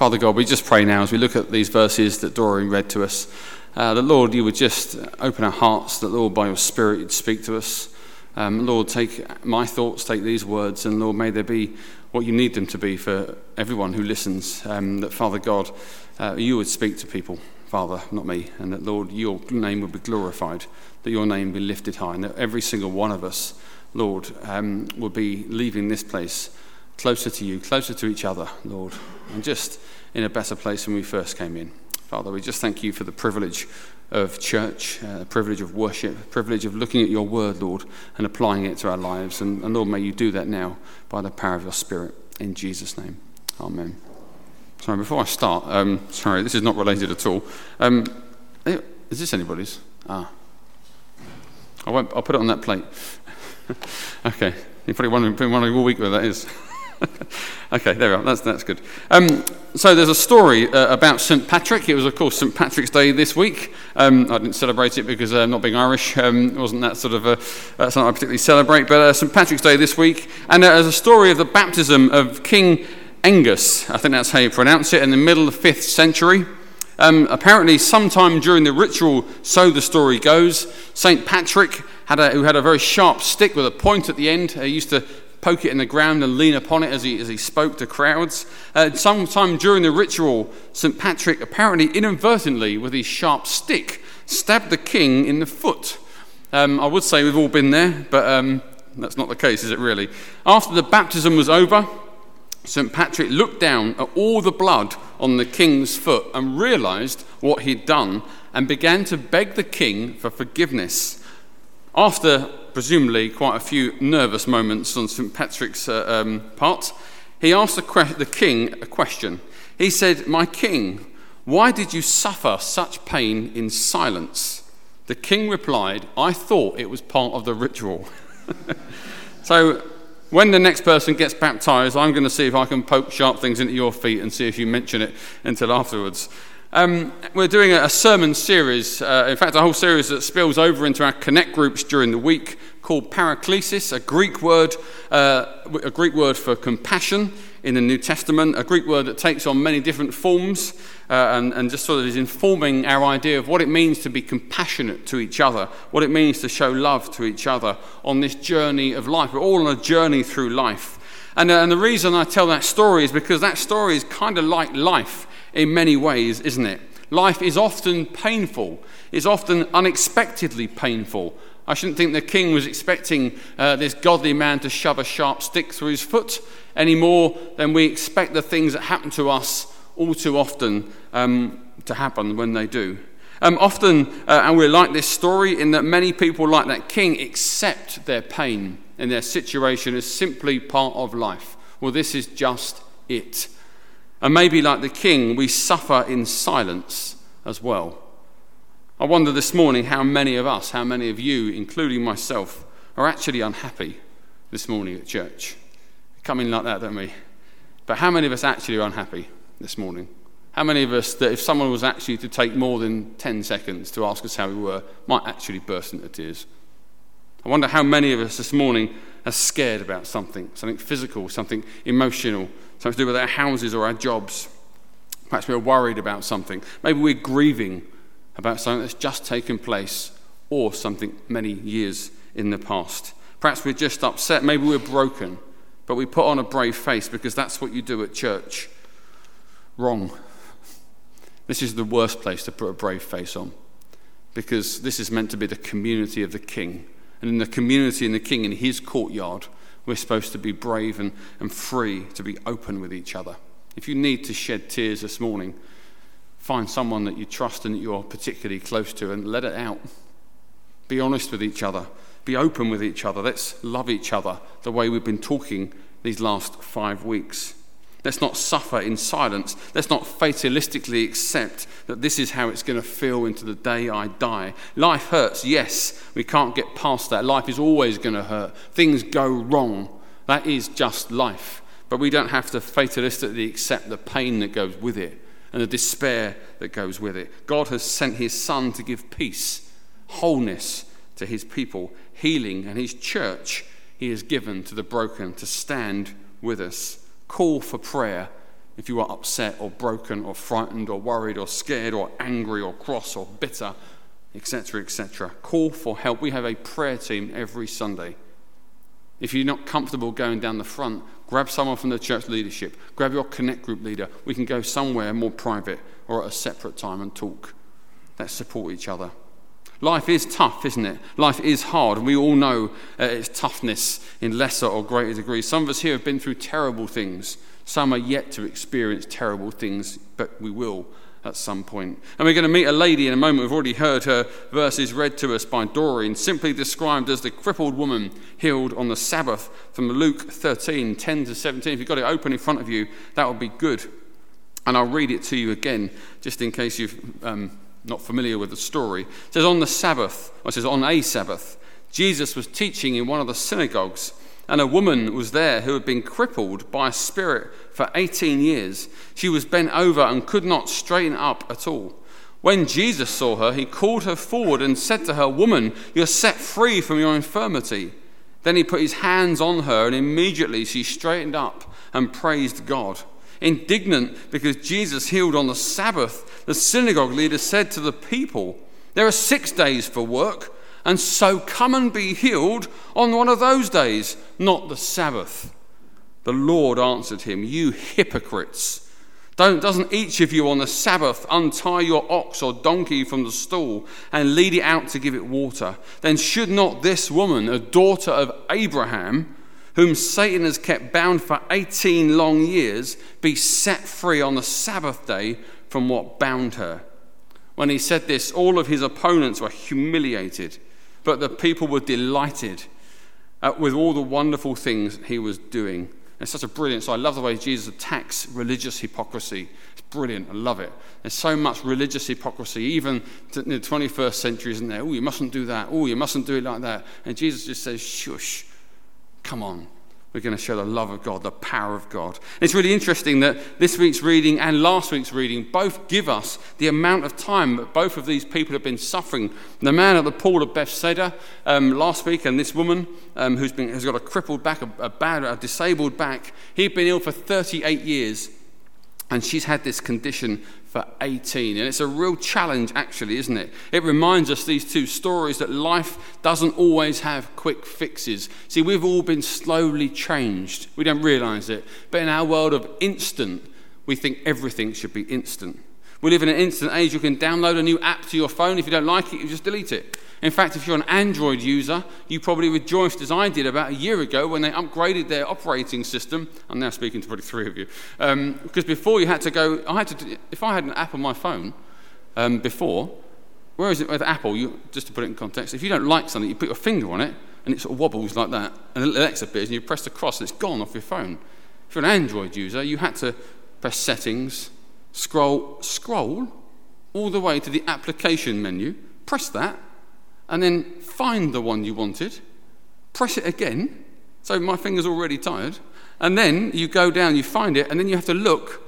Father God, we just pray now as we look at these verses that Doreen read to us, uh, that Lord, you would just open our hearts, that Lord, by your Spirit, you'd speak to us. Um, Lord, take my thoughts, take these words, and Lord, may they be what you need them to be for everyone who listens. Um, that, Father God, uh, you would speak to people, Father, not me, and that, Lord, your name would be glorified, that your name be lifted high, and that every single one of us, Lord, um, will be leaving this place closer to you, closer to each other, Lord, and just in a better place than we first came in. Father, we just thank you for the privilege of church, uh, the privilege of worship, the privilege of looking at your word, Lord, and applying it to our lives. And, and Lord, may you do that now by the power of your Spirit. In Jesus' name. Amen. Sorry, before I start, um, sorry, this is not related at all. Um, eh, is this anybody's? Ah. I won't, I'll put it on that plate. okay. You're probably wondering, been wondering all week where that is. okay, there we are. That's, that's good. Um, so there's a story uh, about St. Patrick. It was, of course, St. Patrick's Day this week. Um, I didn't celebrate it because uh, not being Irish um, wasn't that sort of a, uh, something I particularly celebrate. But uh, St. Patrick's Day this week, and uh, there's a story of the baptism of King Angus. I think that's how you pronounce it. In the middle of the fifth century. Um, apparently, sometime during the ritual, so the story goes, St. Patrick, had a, who had a very sharp stick with a point at the end, he used to poke it in the ground and lean upon it as he, as he spoke to crowds. Uh, sometime during the ritual, St. Patrick apparently inadvertently, with his sharp stick, stabbed the king in the foot. Um, I would say we've all been there, but um, that's not the case, is it really? After the baptism was over, St. Patrick looked down at all the blood on the king's foot and realized what he'd done and began to beg the king for forgiveness. After presumably quite a few nervous moments on St. Patrick's uh, um, part, he asked the, que- the king a question. He said, My king, why did you suffer such pain in silence? The king replied, I thought it was part of the ritual. so, when the next person gets baptized, I'm going to see if I can poke sharp things into your feet and see if you mention it until afterwards. Um, we're doing a, sermon series, uh, in fact, a whole series that spills over into our connect groups during the week called paraklesis, a Greek word, uh, a Greek word for compassion in the New Testament, a Greek word that takes on many different forms uh, and, and just sort of is informing our idea of what it means to be compassionate to each other, what it means to show love to each other on this journey of life. We're all on a journey through life. And, uh, and the reason I tell that story is because that story is kind of like life in many ways, isn't it? Life is often painful, it's often unexpectedly painful. I shouldn't think the king was expecting uh, this godly man to shove a sharp stick through his foot any more than we expect the things that happen to us all too often um, to happen when they do. Um, often, uh, and we're like this story in that many people, like that king, accept their pain and their situation as simply part of life. Well, this is just it. And maybe, like the king, we suffer in silence as well. I wonder this morning how many of us, how many of you, including myself, are actually unhappy this morning at church. Come in like that, don't we? But how many of us actually are unhappy this morning? How many of us, that if someone was actually to take more than 10 seconds to ask us how we were, might actually burst into tears? I wonder how many of us this morning are scared about something, something physical, something emotional, something to do with our houses or our jobs. Perhaps we're worried about something. Maybe we're grieving about something that's just taken place or something many years in the past. Perhaps we're just upset. Maybe we're broken. But we put on a brave face because that's what you do at church. Wrong. This is the worst place to put a brave face on because this is meant to be the community of the king. And in the community and the king, in his courtyard, we're supposed to be brave and, and free to be open with each other. If you need to shed tears this morning, find someone that you trust and that you're particularly close to and let it out. Be honest with each other. Be open with each other. Let's love each other the way we've been talking these last five weeks. Let's not suffer in silence. Let's not fatalistically accept that this is how it's going to feel into the day I die. Life hurts, yes. We can't get past that. Life is always going to hurt. Things go wrong. That is just life. But we don't have to fatalistically accept the pain that goes with it and the despair that goes with it. God has sent his Son to give peace, wholeness to his people, healing, and his church he has given to the broken to stand with us call for prayer if you are upset or broken or frightened or worried or scared or angry or cross or bitter, etc., etc. Call for help. We have a prayer team every Sunday. If you're not comfortable going down the front, grab someone from the church leadership, grab your connect group leader. We can go somewhere more private or at a separate time and talk. Let's support each other. Life is tough, isn't it? Life is hard, we all know uh, its toughness in lesser or greater degrees. Some of us here have been through terrible things. Some are yet to experience terrible things, but we will at some point. And we're going to meet a lady in a moment. We've already heard her verses read to us by Doreen, simply described as the crippled woman healed on the Sabbath from Luke 13 10 to 17. If you've got it open in front of you, that would be good. And I'll read it to you again, just in case you've. um, not familiar with the story. It says, On the Sabbath, or it says, On a Sabbath, Jesus was teaching in one of the synagogues and a woman was there who had been crippled by a spirit for 18 years. She was bent over and could not straighten up at all. When Jesus saw her, he called her forward and said to her, Woman, you're set free from your infirmity. Then he put his hands on her, and immediately she straightened up and praised God. Indignant because Jesus healed on the Sabbath, the synagogue leader said to the people, There are six days for work and so come and be healed on one of those days, not the Sabbath. The Lord answered him, You hypocrites! Don't, doesn't each of you on the Sabbath untie your ox or donkey from the stall and lead it out to give it water? Then should not this woman, a daughter of Abraham, whom Satan has kept bound for 18 long years, be set free on the Sabbath day from what bound her? When he said this, all of his opponents were humiliated but the people were delighted uh, with all the wonderful things he was doing. It's such a brilliant. So I love the way Jesus attacks religious hypocrisy. It's brilliant. I love it. There's so much religious hypocrisy, even in the 21st century, isn't there? Oh, you mustn't do that. Oh, you mustn't do it like that. And Jesus just says, shush, come on. We're going to show the love of God, the power of God. It's really interesting that this week's reading and last week's reading both give us the amount of time that both of these people have been suffering. The man at the pool of Bethsaida um, last week, and this woman um, who's been, has got a crippled back, a, a bad, a disabled back, he'd been ill for 38 years, and she's had this condition for 18. And it's a real challenge, actually, isn't it? It reminds us, these two stories, that life doesn't always have quick fixes. See, we've all been slowly changed. We don't realize it. But in our world of instant, we think everything should be instant. We live in an instant age. You can download a new app to your phone. If you don't like it, you just delete it. In fact, if you're an Android user, you probably rejoiced as I did about a year ago when they upgraded their operating system. I'm now speaking to probably three of you. Um, because before you had to go, I had to, if I had an app on my phone um, before, where is it with Apple? You, just to put it in context, if you don't like something, you put your finger on it and it sort of wobbles like that, and Alexa appears, and you press the cross and it's gone off your phone. If you're an Android user, you had to press settings, scroll, scroll all the way to the application menu, press that, and then find the one you wanted, press it again. So my finger's already tired. And then you go down, you find it, and then you have to look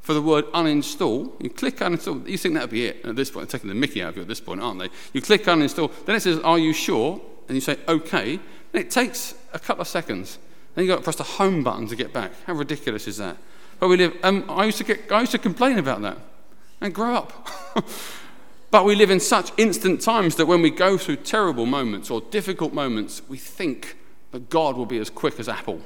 for the word uninstall. You click uninstall. You think that'll be it at this point. They're taking the mickey out of you at this point, aren't they? You click uninstall. Then it says, Are you sure? And you say, OK. And it takes a couple of seconds. Then you've got to press the home button to get back. How ridiculous is that? But we live, um, I, used to get, I used to complain about that and grow up. But we live in such instant times that when we go through terrible moments or difficult moments, we think that God will be as quick as Apple.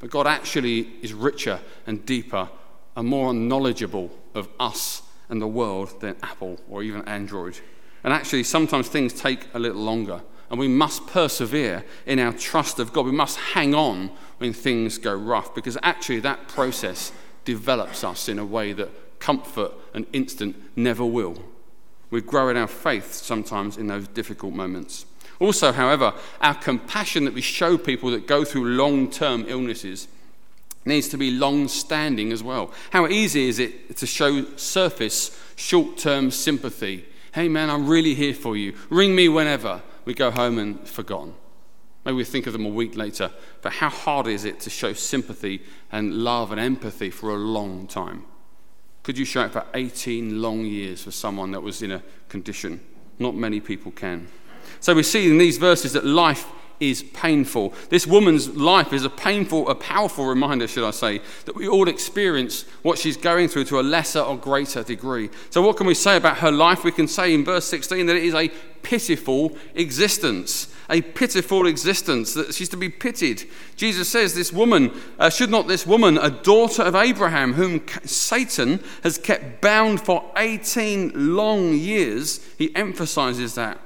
But God actually is richer and deeper and more knowledgeable of us and the world than Apple or even Android. And actually, sometimes things take a little longer. And we must persevere in our trust of God. We must hang on when things go rough because actually, that process develops us in a way that comfort and instant never will. We grow in our faith sometimes in those difficult moments. Also, however, our compassion that we show people that go through long term illnesses needs to be long standing as well. How easy is it to show surface, short term sympathy? Hey man, I'm really here for you. Ring me whenever. We go home and forgotten. Maybe we think of them a week later. But how hard is it to show sympathy and love and empathy for a long time? Could you show it for 18 long years for someone that was in a condition? Not many people can. So we see in these verses that life is painful. This woman's life is a painful, a powerful reminder, should I say, that we all experience what she's going through to a lesser or greater degree. So, what can we say about her life? We can say in verse 16 that it is a pitiful existence. A pitiful existence, that she's to be pitied. Jesus says, This woman, uh, should not this woman, a daughter of Abraham, whom Satan has kept bound for 18 long years, he emphasizes that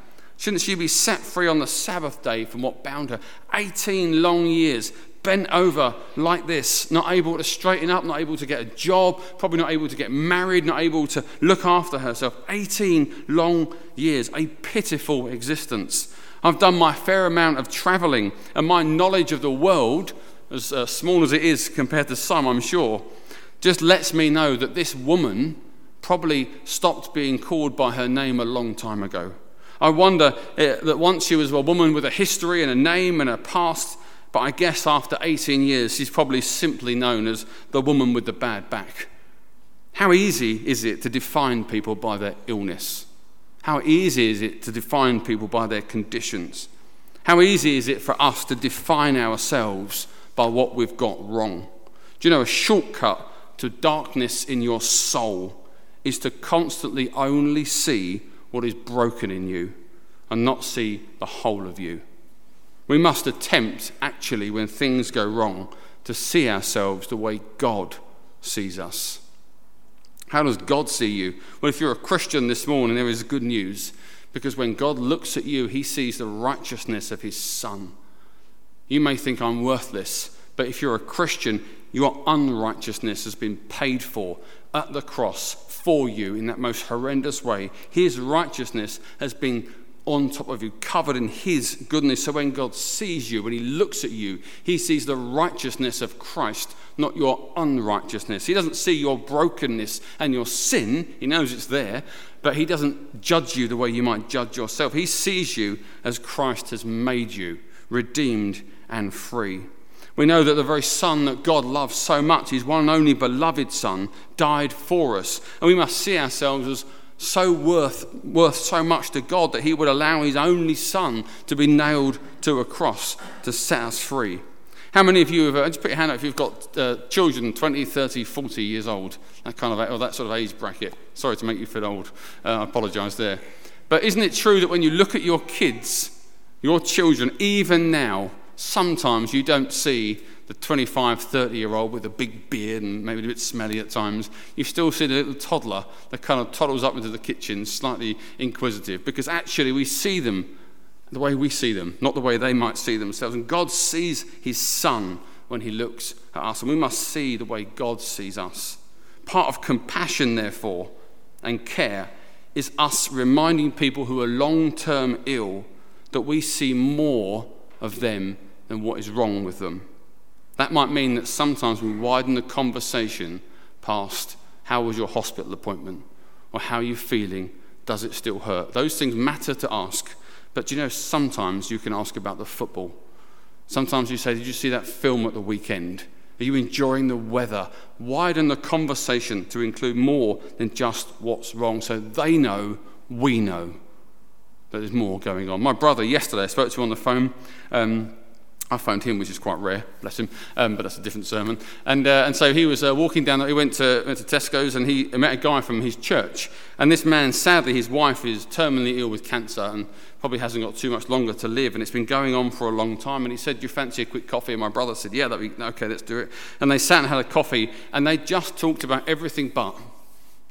Shouldn't she be set free on the Sabbath day from what bound her? 18 long years, bent over like this, not able to straighten up, not able to get a job, probably not able to get married, not able to look after herself. 18 long years, a pitiful existence. I've done my fair amount of traveling, and my knowledge of the world, as uh, small as it is compared to some, I'm sure, just lets me know that this woman probably stopped being called by her name a long time ago. I wonder uh, that once she was a woman with a history and a name and a past, but I guess after 18 years, she's probably simply known as the woman with the bad back. How easy is it to define people by their illness? How easy is it to define people by their conditions? How easy is it for us to define ourselves by what we've got wrong? Do you know a shortcut to darkness in your soul is to constantly only see what is broken in you and not see the whole of you. We must attempt, actually, when things go wrong, to see ourselves the way God sees us. How does God see you? Well, if you're a Christian this morning, there is good news because when God looks at you, he sees the righteousness of his Son. You may think I'm worthless, but if you're a Christian, your unrighteousness has been paid for at the cross for you in that most horrendous way. His righteousness has been on top of you, covered in His goodness. So when God sees you, when He looks at you, He sees the righteousness of Christ, not your unrighteousness. He doesn't see your brokenness and your sin, He knows it's there, but He doesn't judge you the way you might judge yourself. He sees you as Christ has made you, redeemed and free. We know that the very Son that God loves so much, his one and only beloved Son, died for us. And we must see ourselves as so worth, worth so much to God that he would allow his only Son to be nailed to a cross to set us free. How many of you have, uh, just put your hand up if you've got uh, children 20, 30, 40 years old, that kind of, or that sort of age bracket. Sorry to make you feel old. Uh, I apologise there. But isn't it true that when you look at your kids, your children, even now, sometimes you don't see the 25, 30 year old with a big beard and maybe a bit smelly at times. You still see the little toddler that kind of toddles up into the kitchen, slightly inquisitive, because actually we see them the way we see them, not the way they might see themselves. And God sees his son when he looks at us, and we must see the way God sees us. Part of compassion, therefore, and care is us reminding people who are long term ill that we see more of them than what is wrong with them. That might mean that sometimes we widen the conversation past how was your hospital appointment or how are you feeling? Does it still hurt? Those things matter to ask. But you know, sometimes you can ask about the football. Sometimes you say, Did you see that film at the weekend? Are you enjoying the weather? Widen the conversation to include more than just what's wrong so they know we know that there's more going on. My brother, yesterday, I spoke to on the phone. Um, I phoned him, which is quite rare, bless him, um, but that's a different sermon. And, uh, and so he was uh, walking down, he went to, went to Tesco's and he met a guy from his church. And this man, sadly, his wife is terminally ill with cancer and probably hasn't got too much longer to live. And it's been going on for a long time. And he said, Do you fancy a quick coffee? And my brother said, Yeah, that'd be okay, let's do it. And they sat and had a coffee and they just talked about everything but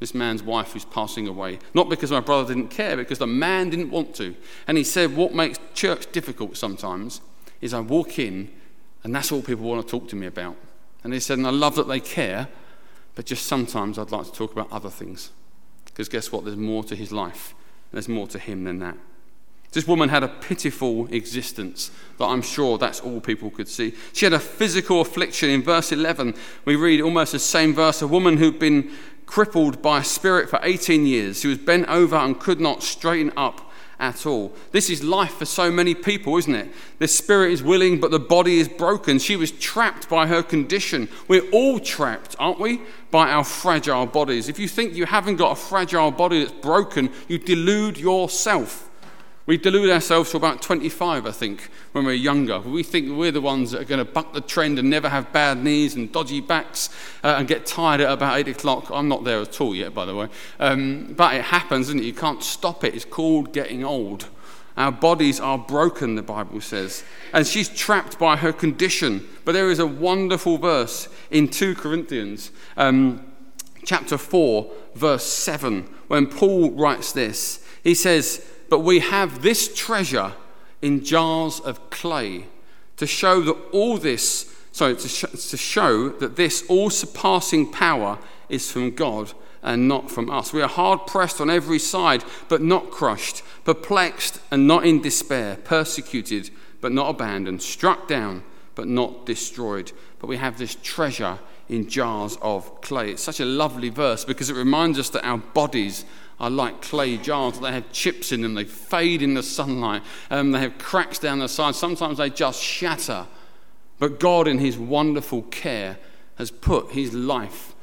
this man's wife who's passing away. Not because my brother didn't care, because the man didn't want to. And he said, What makes church difficult sometimes is I walk in and that's all people want to talk to me about. And he said, And I love that they care, but just sometimes I'd like to talk about other things. Because guess what? There's more to his life, there's more to him than that. This woman had a pitiful existence that I'm sure that's all people could see. She had a physical affliction. In verse 11, we read almost the same verse a woman who'd been crippled by a spirit for 18 years. She was bent over and could not straighten up at all. This is life for so many people, isn't it? The spirit is willing, but the body is broken. She was trapped by her condition. We're all trapped, aren't we? By our fragile bodies. If you think you haven't got a fragile body that's broken, you delude yourself. We delude ourselves to about 25, I think, when we're younger. We think we're the ones that are going to buck the trend and never have bad knees and dodgy backs uh, and get tired at about 8 o'clock. I'm not there at all yet, by the way. Um, but it happens, isn't it? You can't stop it. It's called getting old. Our bodies are broken, the Bible says. And she's trapped by her condition. But there is a wonderful verse in 2 Corinthians, um, chapter 4, verse 7, when Paul writes this. He says, but we have this treasure in jars of clay to show that all this, sorry, to, sh- to show that this all surpassing power is from God and not from us. We are hard pressed on every side, but not crushed, perplexed and not in despair, persecuted, but not abandoned, struck down, but not destroyed. But we have this treasure in jars of clay. It's such a lovely verse because it reminds us that our bodies are like clay jars. They have chips in them, they fade in the sunlight, um, they have cracks down the side. Sometimes they just shatter. But God, in His wonderful care, has put His life,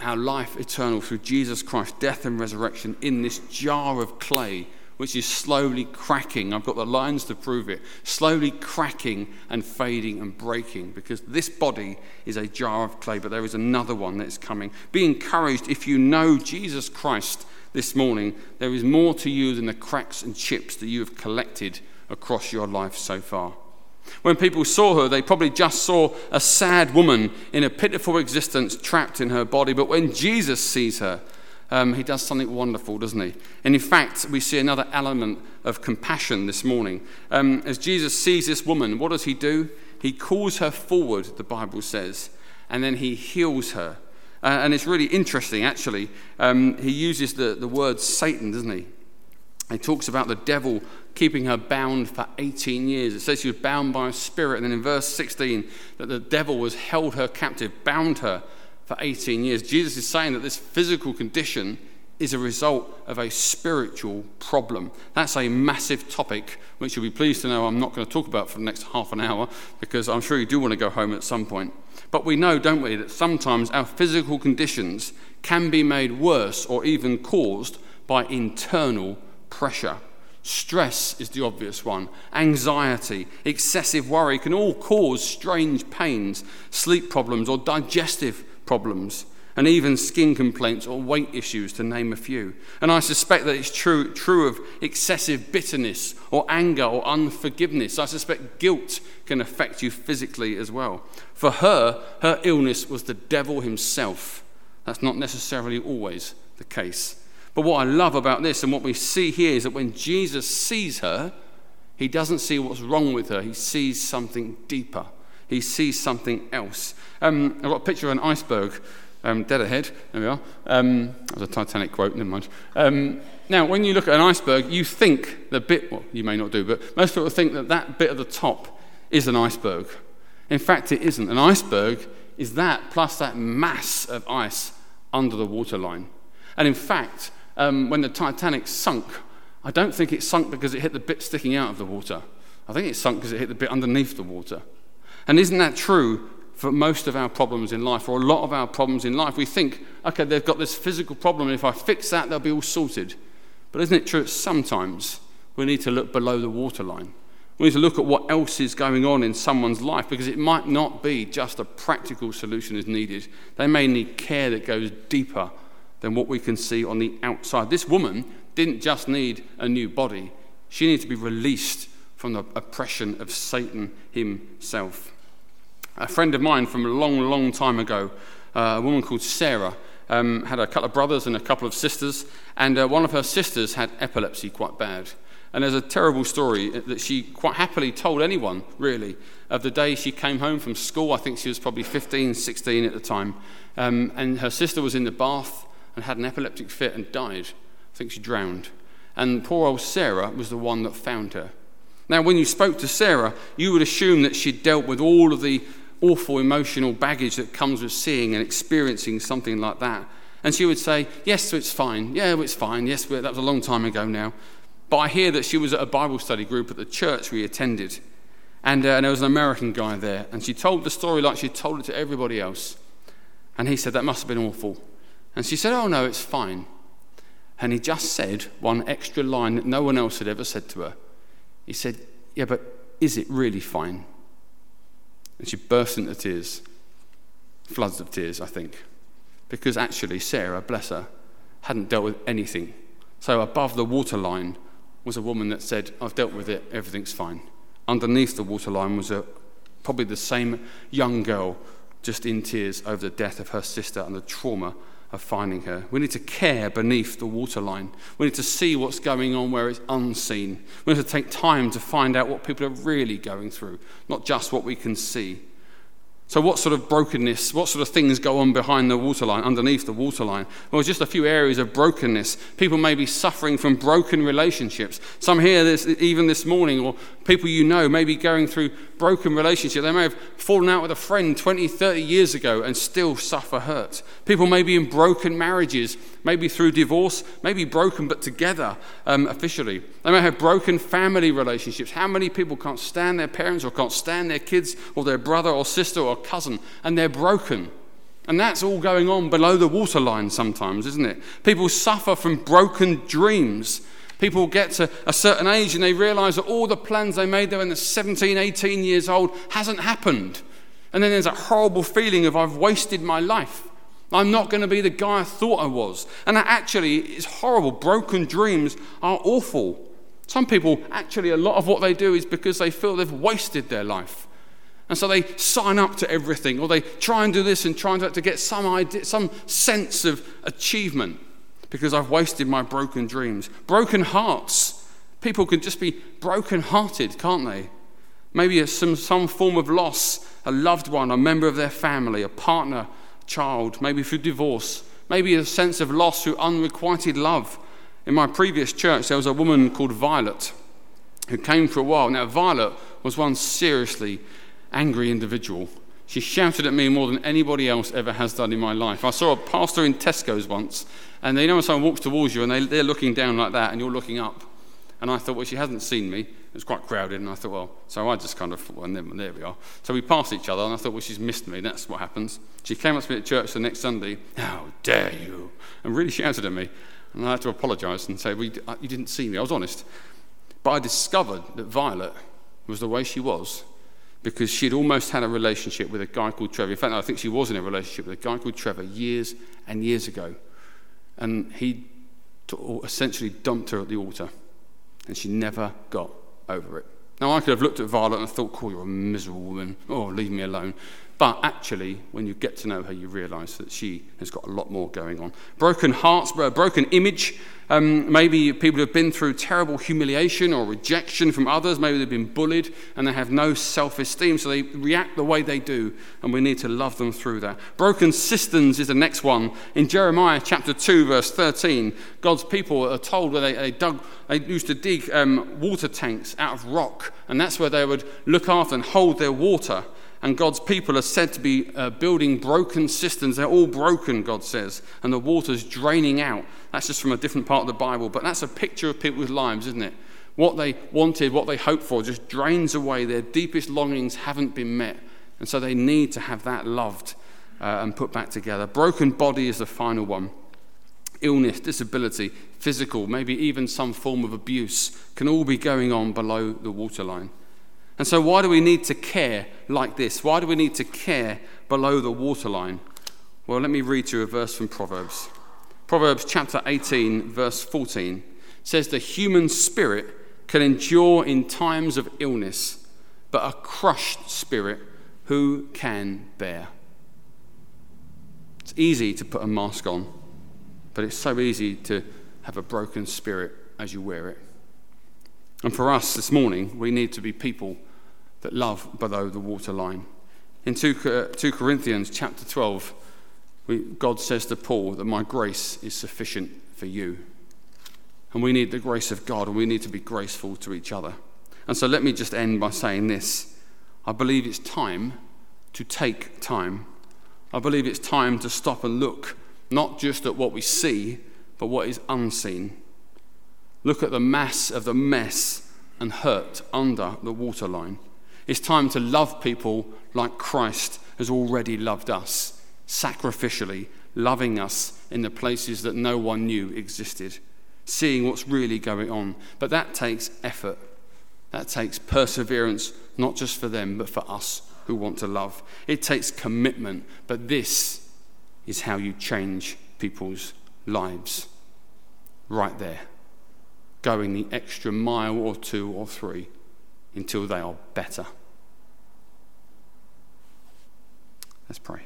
our life eternal through Jesus Christ, death and resurrection, in this jar of clay which is slowly cracking. I've got the lines to prove it. Slowly cracking and fading and breaking because this body is a jar of clay, but there is another one that's coming. Be encouraged if you know Jesus Christ this morning. There is more to you than the cracks and chips that you have collected across your life so far. When people saw her, they probably just saw a sad woman in a pitiful existence trapped in her body. But when Jesus sees her, um, he does something wonderful, doesn't he? And in fact, we see another element of compassion this morning. Um, as Jesus sees this woman, what does he do? He calls her forward, the Bible says, and then he heals her. Uh, and it's really interesting, actually. Um, he uses the, the word Satan, doesn't he? He talks about the devil keeping her bound for 18 years. It says she was bound by a spirit. And then in verse 16, that the devil was held her captive, bound her for 18 years. Jesus is saying that this physical condition is a result of a spiritual problem. That's a massive topic, which you'll be pleased to know I'm not going to talk about for the next half an hour, because I'm sure you do want to go home at some point. But we know, don't we, that sometimes our physical conditions can be made worse or even caused by internal pressure. Stress is the obvious one. Anxiety, excessive worry can all cause strange pains, sleep problems, or digestive problems, and even skin complaints or weight issues, to name a few. And I suspect that it's true, true of excessive bitterness or anger or unforgiveness. I suspect guilt can affect you physically as well. For her, her illness was the devil himself. That's not necessarily always the case. But what I love about this and what we see here is that when Jesus sees her, he doesn't see what's wrong with her, he sees something deeper he sees something else. Um, I've got a picture of an iceberg um, dead ahead. There we are. Um, that was a Titanic quote, never mind. Um, now, when you look at an iceberg, you think the bit, well, you may not do, but most people think that that bit at the top is an iceberg. In fact, it isn't. An iceberg is that plus that mass of ice under the waterline. And in fact, um, when the Titanic sunk, I don't think it sunk because it hit the bit sticking out of the water. I think it sunk because it hit the bit underneath the water. And isn't that true for most of our problems in life, or a lot of our problems in life? We think, okay, they've got this physical problem, and if I fix that, they'll be all sorted. But isn't it true sometimes we need to look below the waterline? We need to look at what else is going on in someone's life because it might not be just a practical solution is needed. They may need care that goes deeper than what we can see on the outside. This woman didn't just need a new body, she needed to be released from the oppression of Satan himself. A friend of mine from a long, long time ago, uh, a woman called Sarah, um, had a couple of brothers and a couple of sisters, and uh, one of her sisters had epilepsy quite bad. And there's a terrible story that she quite happily told anyone, really, of the day she came home from school. I think she was probably 15, 16 at the time. Um, and her sister was in the bath and had an epileptic fit and died. I think she drowned. And poor old Sarah was the one that found her. Now, when you spoke to Sarah, you would assume that she'd dealt with all of the awful emotional baggage that comes with seeing and experiencing something like that. And she would say, Yes, it's fine. Yeah, it's fine. Yes, that was a long time ago now. But I hear that she was at a Bible study group at the church we attended. And, uh, and there was an American guy there. And she told the story like she told it to everybody else. And he said, That must have been awful. And she said, Oh, no, it's fine. And he just said one extra line that no one else had ever said to her. He said, Yeah, but is it really fine? And she burst into tears, floods of tears, I think, because actually Sarah, bless her, hadn't dealt with anything. So above the waterline was a woman that said, I've dealt with it, everything's fine. Underneath the waterline was a, probably the same young girl just in tears over the death of her sister and the trauma of finding her. We need to care beneath the waterline. We need to see what's going on where it's unseen. We need to take time to find out what people are really going through, not just what we can see. So, what sort of brokenness, what sort of things go on behind the waterline, underneath the waterline? Well, just a few areas of brokenness. People may be suffering from broken relationships. Some here, this, even this morning, or people you know may be going through broken relationships. They may have fallen out with a friend 20, 30 years ago and still suffer hurt. People may be in broken marriages, maybe through divorce, maybe broken but together um, officially. They may have broken family relationships. How many people can't stand their parents or can't stand their kids or their brother or sister or cousin and they're broken? And that's all going on below the waterline sometimes, isn't it? People suffer from broken dreams. People get to a certain age and they realize that all the plans they made there when they're 17, 18 years old hasn't happened. And then there's a horrible feeling of I've wasted my life. I'm not going to be the guy I thought I was. And that actually is horrible. Broken dreams are awful. Some people, actually, a lot of what they do is because they feel they've wasted their life. And so they sign up to everything, or they try and do this and try and do that to get some idea, some sense of achievement because I've wasted my broken dreams. Broken hearts. People can just be broken hearted, can't they? Maybe some, some form of loss, a loved one, a member of their family, a partner, child, maybe through divorce, maybe a sense of loss through unrequited love. In my previous church, there was a woman called Violet who came for a while. Now, Violet was one seriously angry individual. She shouted at me more than anybody else ever has done in my life. I saw a pastor in Tesco's once, and you know when someone walks towards you and they, they're looking down like that, and you're looking up. And I thought, well, she hasn't seen me. It was quite crowded, and I thought, well, so I just kind of, well, there, there we are. So we passed each other, and I thought, well, she's missed me. That's what happens. She came up to me at church the next Sunday, how dare you, and really shouted at me. And I had to apologize and say, well, uh, you didn't see me. I was honest. But I discovered that Violet was the way she was because she'd almost had a relationship with a guy called Trevor. In fact, I think she was in a relationship with a guy called Trevor years and years ago. And he essentially dumped her at the altar and she never got over it. Now, I could have looked at Violet and thought, cool, you're a miserable woman. Oh, leave me alone. But actually, when you get to know her, you realize that she has got a lot more going on. Broken hearts, a broken image. Um, maybe people have been through terrible humiliation or rejection from others. Maybe they've been bullied and they have no self esteem, so they react the way they do, and we need to love them through that. Broken cisterns is the next one. In Jeremiah chapter 2, verse 13, God's people are told where they, they, dug, they used to dig um, water tanks out of rock, and that's where they would look after and hold their water and God's people are said to be uh, building broken cisterns. They're all broken, God says, and the water's draining out. That's just from a different part of the Bible, but that's a picture of people's lives, isn't it? What they wanted, what they hoped for, just drains away. Their deepest longings haven't been met, and so they need to have that loved uh, and put back together. Broken body is the final one. Illness, disability, physical, maybe even some form of abuse can all be going on below the waterline. And so, why do we need to care like this? Why do we need to care below the waterline? Well, let me read you a verse from Proverbs. Proverbs chapter 18, verse 14 says, The human spirit can endure in times of illness, but a crushed spirit who can bear? It's easy to put a mask on, but it's so easy to have a broken spirit as you wear it. And for us this morning, we need to be people love below the waterline. In 2, uh, 2 Corinthians chapter 12, we, God says to Paul that my grace is sufficient for you. And we need the grace of God, and we need to be graceful to each other. And so let me just end by saying this I believe it's time to take time. I believe it's time to stop and look, not just at what we see, but what is unseen. Look at the mass of the mess and hurt under the waterline. It's time to love people like Christ has already loved us, sacrificially, loving us in the places that no one knew existed, seeing what's really going on. But that takes effort. That takes perseverance, not just for them, but for us who want to love. It takes commitment, but this is how you change people's lives. Right there. Going the extra mile or two or three until they are better. Let's pray.